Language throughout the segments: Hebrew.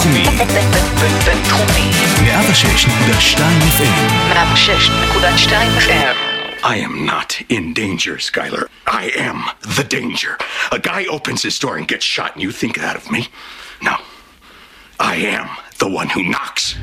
בינתחומי. בינתחומי. 106.2 FM. 106.2 FM. I am not in danger, Skylar. I am the danger. A guy opens his door and gets shot, and you think that of me? No. I am the one who knocks.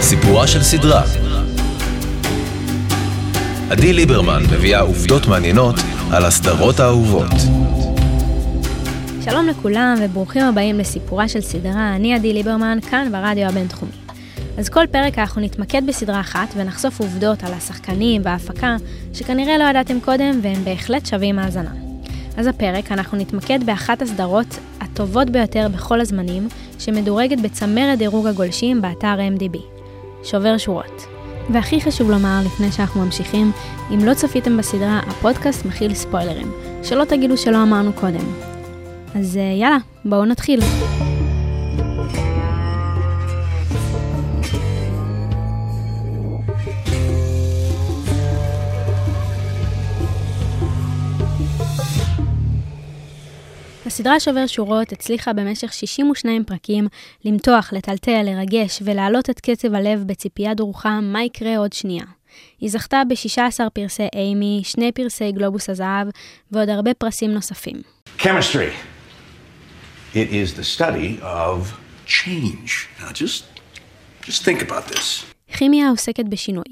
סיפורה של סדרה. עדי ליברמן מביאה עובדות מעניינות על הסדרות האהובות. שלום לכולם וברוכים הבאים לסיפורה של סדרה, אני עדי ליברמן, כאן ברדיו הבינתחומי. אז כל פרק אנחנו נתמקד בסדרה אחת ונחשוף עובדות על השחקנים וההפקה שכנראה לא ידעתם קודם והם בהחלט שווים האזנה. אז הפרק אנחנו נתמקד באחת הסדרות הטובות ביותר בכל הזמנים, שמדורגת בצמרת דירוג הגולשים באתר MDB. שובר שורות. והכי חשוב לומר לפני שאנחנו ממשיכים, אם לא צפיתם בסדרה, הפודקאסט מכיל ספוילרים, שלא תגידו שלא אמרנו קודם. אז אה, יאללה, בואו נתחיל. הסדרה שובר שורות הצליחה במשך 62 פרקים למתוח, לטלטל, לרגש ולהעלות את קצב הלב בציפייה דרוכה מה יקרה עוד שנייה. היא זכתה ב-16 פרסי אימי, שני פרסי גלובוס הזהב ועוד הרבה פרסים נוספים. Chemistry. It is the study of change. Now, just, just think about this. כימיה עוסקת בשינוי.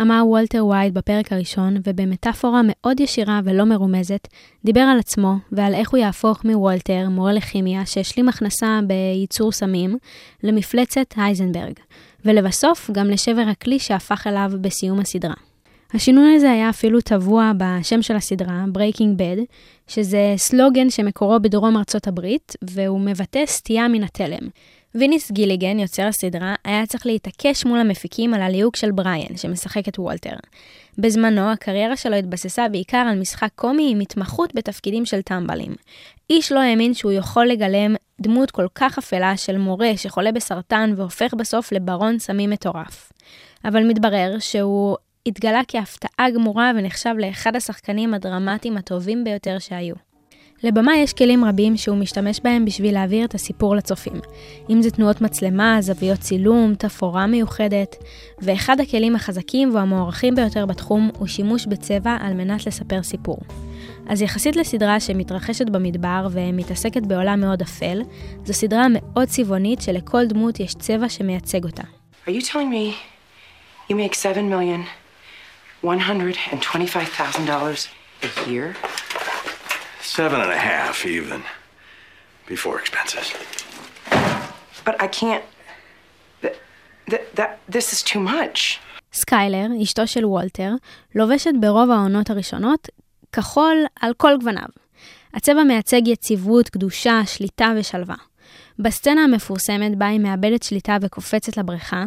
אמר וולטר וייד בפרק הראשון, ובמטאפורה מאוד ישירה ולא מרומזת, דיבר על עצמו ועל איך הוא יהפוך מוולטר, מורה לכימיה שהשלים הכנסה בייצור סמים, למפלצת הייזנברג, ולבסוף גם לשבר הכלי שהפך אליו בסיום הסדרה. השינוי הזה היה אפילו טבוע בשם של הסדרה, Breaking Bad, שזה סלוגן שמקורו בדרום ארצות הברית, והוא מבטא סטייה מן התלם. ויניס גיליגן, יוצר הסדרה, היה צריך להתעקש מול המפיקים על הליהוק של בריאן, שמשחק את וולטר. בזמנו, הקריירה שלו התבססה בעיקר על משחק קומי עם התמחות בתפקידים של טמבלים. איש לא האמין שהוא יכול לגלם דמות כל כך אפלה של מורה שחולה בסרטן והופך בסוף לברון סמים מטורף. אבל מתברר שהוא התגלה כהפתעה גמורה ונחשב לאחד השחקנים הדרמטיים הטובים ביותר שהיו. לבמה יש כלים רבים שהוא משתמש בהם בשביל להעביר את הסיפור לצופים. אם זה תנועות מצלמה, זוויות צילום, תפאורה מיוחדת, ואחד הכלים החזקים והמוערכים ביותר בתחום הוא שימוש בצבע על מנת לספר סיפור. אז יחסית לסדרה שמתרחשת במדבר ומתעסקת בעולם מאוד אפל, זו סדרה מאוד צבעונית שלכל דמות יש צבע שמייצג אותה. Are you telling me you make seven million one hundred and twenty-five thousand dollars a year? Seven and a half, even. Before expenses. But I can't. That, that, that this is too much. סקיילר, אשתו של וולטר, לובשת ברוב העונות הראשונות כחול על כל גווניו. הצבע מייצג יציבות, קדושה, שליטה ושלווה. בסצנה המפורסמת בה היא מאבדת שליטה וקופצת לבריכה,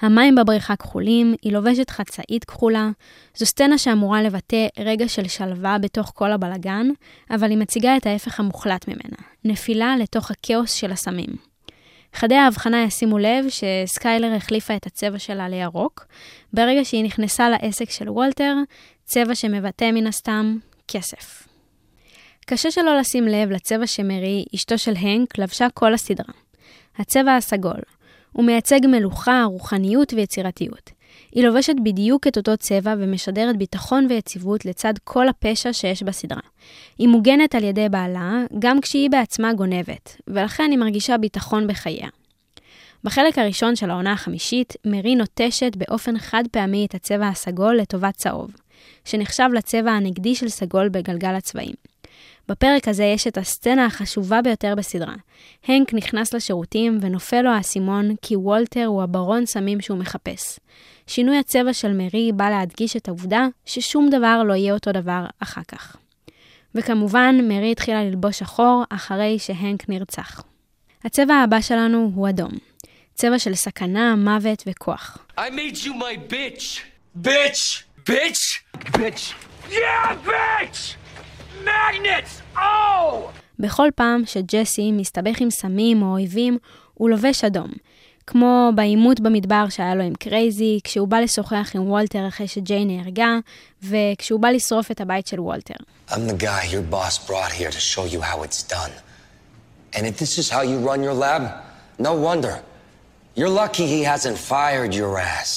המים בבריכה כחולים, היא לובשת חצאית כחולה. זו סצנה שאמורה לבטא רגע של שלווה בתוך כל הבלגן, אבל היא מציגה את ההפך המוחלט ממנה, נפילה לתוך הכאוס של הסמים. חדי ההבחנה ישימו לב שסקיילר החליפה את הצבע שלה לירוק, ברגע שהיא נכנסה לעסק של וולטר, צבע שמבטא מן הסתם כסף. קשה שלא לשים לב לצבע שמרי, אשתו של הנק, לבשה כל הסדרה. הצבע הסגול. הוא מייצג מלוכה, רוחניות ויצירתיות. היא לובשת בדיוק את אותו צבע ומשדרת ביטחון ויציבות לצד כל הפשע שיש בסדרה. היא מוגנת על ידי בעלה, גם כשהיא בעצמה גונבת, ולכן היא מרגישה ביטחון בחייה. בחלק הראשון של העונה החמישית, מרי נוטשת באופן חד פעמי את הצבע הסגול לטובת צהוב, שנחשב לצבע הנגדי של סגול בגלגל הצבעים. בפרק הזה יש את הסצנה החשובה ביותר בסדרה. הנק נכנס לשירותים ונופל לו האסימון כי וולטר הוא הברון סמים שהוא מחפש. שינוי הצבע של מרי בא להדגיש את העובדה ששום דבר לא יהיה אותו דבר אחר כך. וכמובן, מרי התחילה ללבוש שחור אחרי שהנק נרצח. הצבע הבא שלנו הוא אדום. צבע של סכנה, מוות וכוח. I made you my bitch. Bitch. Bitch. Bitch. Yeah, bitch! Magnets! Oh! בכל פעם שג'סי מסתבך עם סמים או אויבים, הוא לובש אדום. כמו בעימות במדבר שהיה לו עם קרייזי, כשהוא בא לשוחח עם וולטר אחרי שג'יין נהרגה, וכשהוא בא לשרוף את הבית של וולטר. I'm the guy your boss brought here to show you how it's done. And if this is how you run your lab, no wonder. You're lucky he hasn't fired your ass.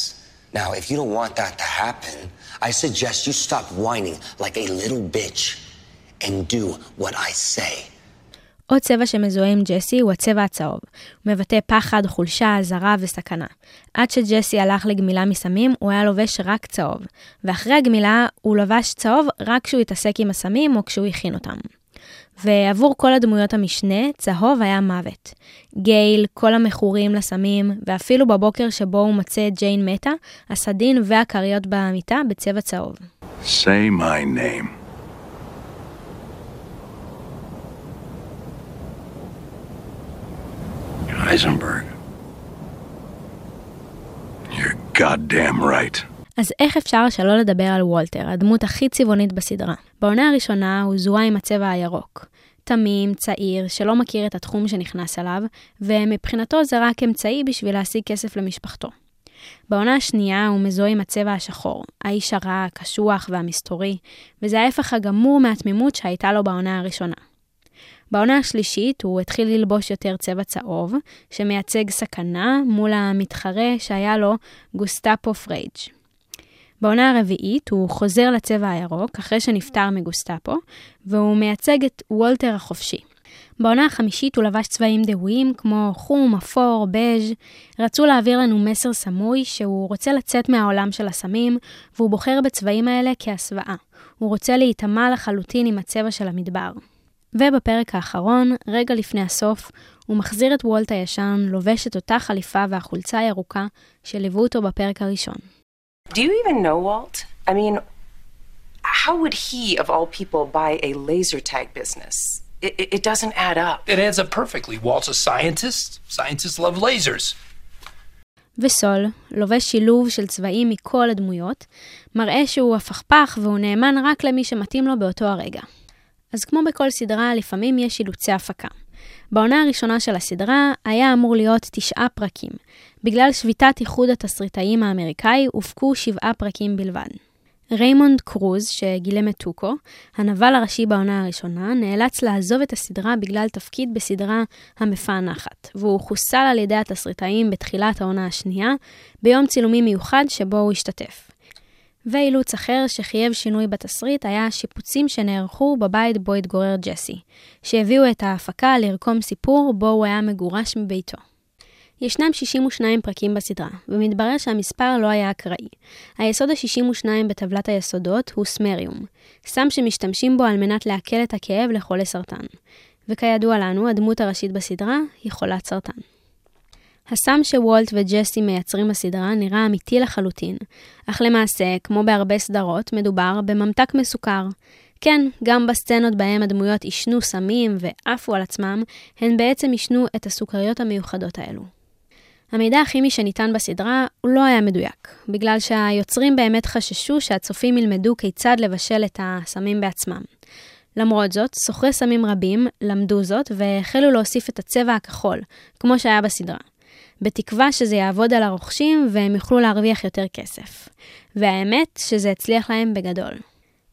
Now, if you don't want that to happen, I suggest you stop whining like a little bitch and do what I say. עוד צבע שמזוהה עם ג'סי הוא הצבע הצהוב. הוא מבטא פחד, חולשה, אזהרה וסכנה. עד שג'סי הלך לגמילה מסמים, הוא היה לובש רק צהוב. ואחרי הגמילה, הוא לבש צהוב רק כשהוא התעסק עם הסמים או כשהוא הכין אותם. ועבור כל הדמויות המשנה, צהוב היה מוות. גייל, כל המכורים לסמים, ואפילו בבוקר שבו הוא מוצא את ג'יין מתה, הסדין והכריות במיטה בצבע צהוב. Say my name. Heisenberg. You're goddamn right. אז איך אפשר שלא לדבר על וולטר, הדמות הכי צבעונית בסדרה? בעונה הראשונה הוא זוהה עם הצבע הירוק. תמים, צעיר, שלא מכיר את התחום שנכנס אליו, ומבחינתו זה רק אמצעי בשביל להשיג כסף למשפחתו. בעונה השנייה הוא מזוהה עם הצבע השחור, האיש הרע, הקשוח והמסתורי, וזה ההפך הגמור מהתמימות שהייתה לו בעונה הראשונה. בעונה השלישית הוא התחיל ללבוש יותר צבע צהוב, שמייצג סכנה מול המתחרה שהיה לו גוסטבו פרינג. בעונה הרביעית הוא חוזר לצבע הירוק אחרי שנפטר מגוסטבו, והוא מייצג את וולטר החופשי. בעונה החמישית הוא לבש צבעים דהויים כמו חום, אפור, בז'. רצו להעביר לנו מסר סמוי שהוא רוצה לצאת מהעולם של הסמים, והוא בוחר בצבעים האלה כהסוואה. הוא רוצה להיטמע לחלוטין עם הצבע של המדבר. ובפרק האחרון, רגע לפני הסוף, הוא מחזיר את וולט הישן, לובש את אותה חליפה והחולצה הירוקה שליוו אותו בפרק הראשון. Do you even know Walt? I mean, how would he, of all people, buy a laser tag business? It, it, it doesn't add up. It adds up perfectly. Walt's a scientist. Scientists love lasers. וסול, לובש שילוב של צבעים מכל הדמויות, מראה שהוא הפכפך והוא נאמן רק למי שמתאים לו באותו הרגע. אז כמו בכל סדרה, לפעמים יש אילוצי הפקה. בעונה הראשונה של הסדרה היה אמור להיות תשעה פרקים. בגלל שביתת איחוד התסריטאים האמריקאי הופקו שבעה פרקים בלבד. ריימונד קרוז, שגילם את טוקו, הנבל הראשי בעונה הראשונה, נאלץ לעזוב את הסדרה בגלל תפקיד בסדרה המפענחת, והוא חוסל על ידי התסריטאים בתחילת העונה השנייה, ביום צילומים מיוחד שבו הוא השתתף. ואילוץ אחר שחייב שינוי בתסריט היה השיפוצים שנערכו בבית בו התגורר ג'סי, שהביאו את ההפקה לרקום סיפור בו הוא היה מגורש מביתו. ישנם 62 פרקים בסדרה, ומתברר שהמספר לא היה אקראי. היסוד ה-62 בטבלת היסודות הוא סמריום, סם שמשתמשים בו על מנת להקל את הכאב לחולי סרטן. וכידוע לנו, הדמות הראשית בסדרה היא חולת סרטן. הסם שוולט וג'סי מייצרים בסדרה נראה אמיתי לחלוטין, אך למעשה, כמו בהרבה סדרות, מדובר בממתק מסוכר. כן, גם בסצנות בהם הדמויות עישנו סמים ועפו על עצמם, הן בעצם עישנו את הסוכריות המיוחדות האלו. המידע הכימי שניתן בסדרה הוא לא היה מדויק, בגלל שהיוצרים באמת חששו שהצופים ילמדו כיצד לבשל את הסמים בעצמם. למרות זאת, סוחרי סמים רבים למדו זאת והחלו להוסיף את הצבע הכחול, כמו שהיה בסדרה. בתקווה שזה יעבוד על הרוכשים והם יוכלו להרוויח יותר כסף. והאמת שזה הצליח להם בגדול.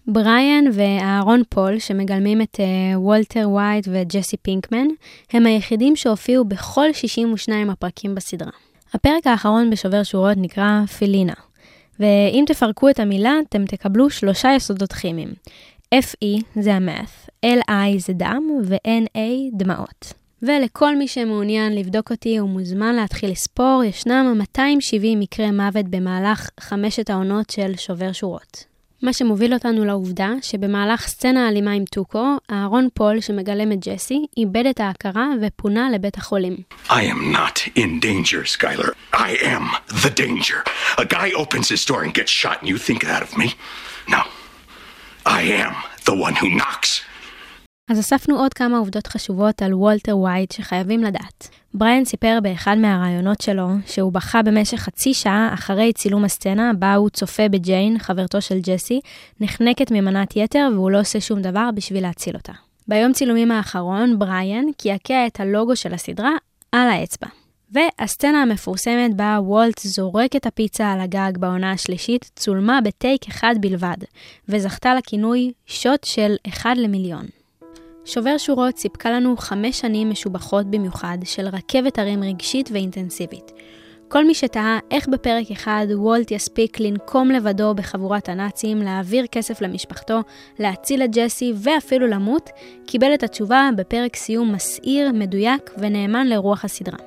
בריאן ואהרון פול, שמגלמים את אה, וולטר ווייט וג'סי פינקמן, הם היחידים שהופיעו בכל 62 הפרקים בסדרה. הפרק האחרון בשובר שורות נקרא פילינה, ואם תפרקו את המילה, אתם תקבלו שלושה יסודות כימיים. FE זה ה meth, LI זה דם ו-NA דמעות. ולכל מי שמעוניין לבדוק אותי, הוא מוזמן להתחיל לספור, ישנם 270 מקרי מוות במהלך חמשת העונות של שובר שורות. מה שמוביל אותנו לעובדה שבמהלך סצנה אלימה עם טוקו, אהרון פול, שמגלם את ג'סי, איבד את ההכרה ופונה לבית החולים. I am not in danger, Skylar. I am the danger. A guy opens his door and gets shot, and you think that of me? No. I am the one who knocks. אז אספנו עוד כמה עובדות חשובות על וולטר ווייט שחייבים לדעת. בריאן סיפר באחד מהראיונות שלו שהוא בכה במשך חצי שעה אחרי צילום הסצנה בה הוא צופה בג'יין, חברתו של ג'סי, נחנקת ממנת יתר והוא לא עושה שום דבר בשביל להציל אותה. ביום צילומים האחרון, בריאן קעקע את הלוגו של הסדרה על האצבע. והסצנה המפורסמת בה וולט זורק את הפיצה על הגג בעונה השלישית צולמה בטייק אחד בלבד, וזכתה לכינוי שוט של אחד למיליון. שובר שורות סיפקה לנו חמש שנים משובחות במיוחד של רכבת הרים רגשית ואינטנסיבית. כל מי שתהה איך בפרק אחד וולט יספיק לנקום לבדו בחבורת הנאצים, להעביר כסף למשפחתו, להציל את ג'סי ואפילו למות, קיבל את התשובה בפרק סיום מסעיר, מדויק ונאמן לרוח הסדרה.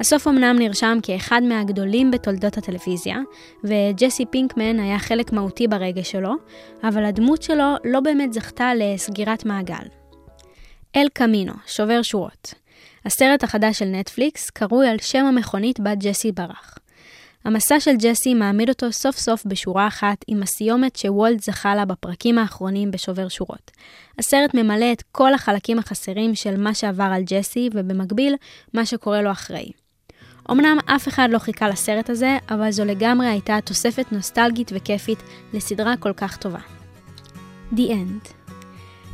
הסוף אמנם נרשם כאחד מהגדולים בתולדות הטלוויזיה, וג'סי פינקמן היה חלק מהותי ברגע שלו, אבל הדמות שלו לא באמת זכתה לסגירת מעגל. אל קמינו, שובר שורות. הסרט החדש של נטפליקס קרוי על שם המכונית בה ג'סי ברח. המסע של ג'סי מעמיד אותו סוף סוף בשורה אחת עם הסיומת שוולט זכה לה בפרקים האחרונים בשובר שורות. הסרט ממלא את כל החלקים החסרים של מה שעבר על ג'סי, ובמקביל, מה שקורה לו אחרי. אמנם אף אחד לא חיכה לסרט הזה, אבל זו לגמרי הייתה תוספת נוסטלגית וכיפית לסדרה כל כך טובה. The End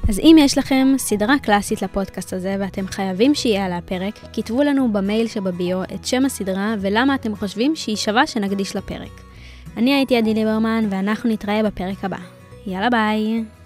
אז אם יש לכם סדרה קלאסית לפודקאסט הזה ואתם חייבים שיהיה עליה פרק, כתבו לנו במייל שבביו את שם הסדרה ולמה אתם חושבים שהיא שווה שנקדיש לפרק. אני הייתי עדי ליברמן ואנחנו נתראה בפרק הבא. יאללה ביי!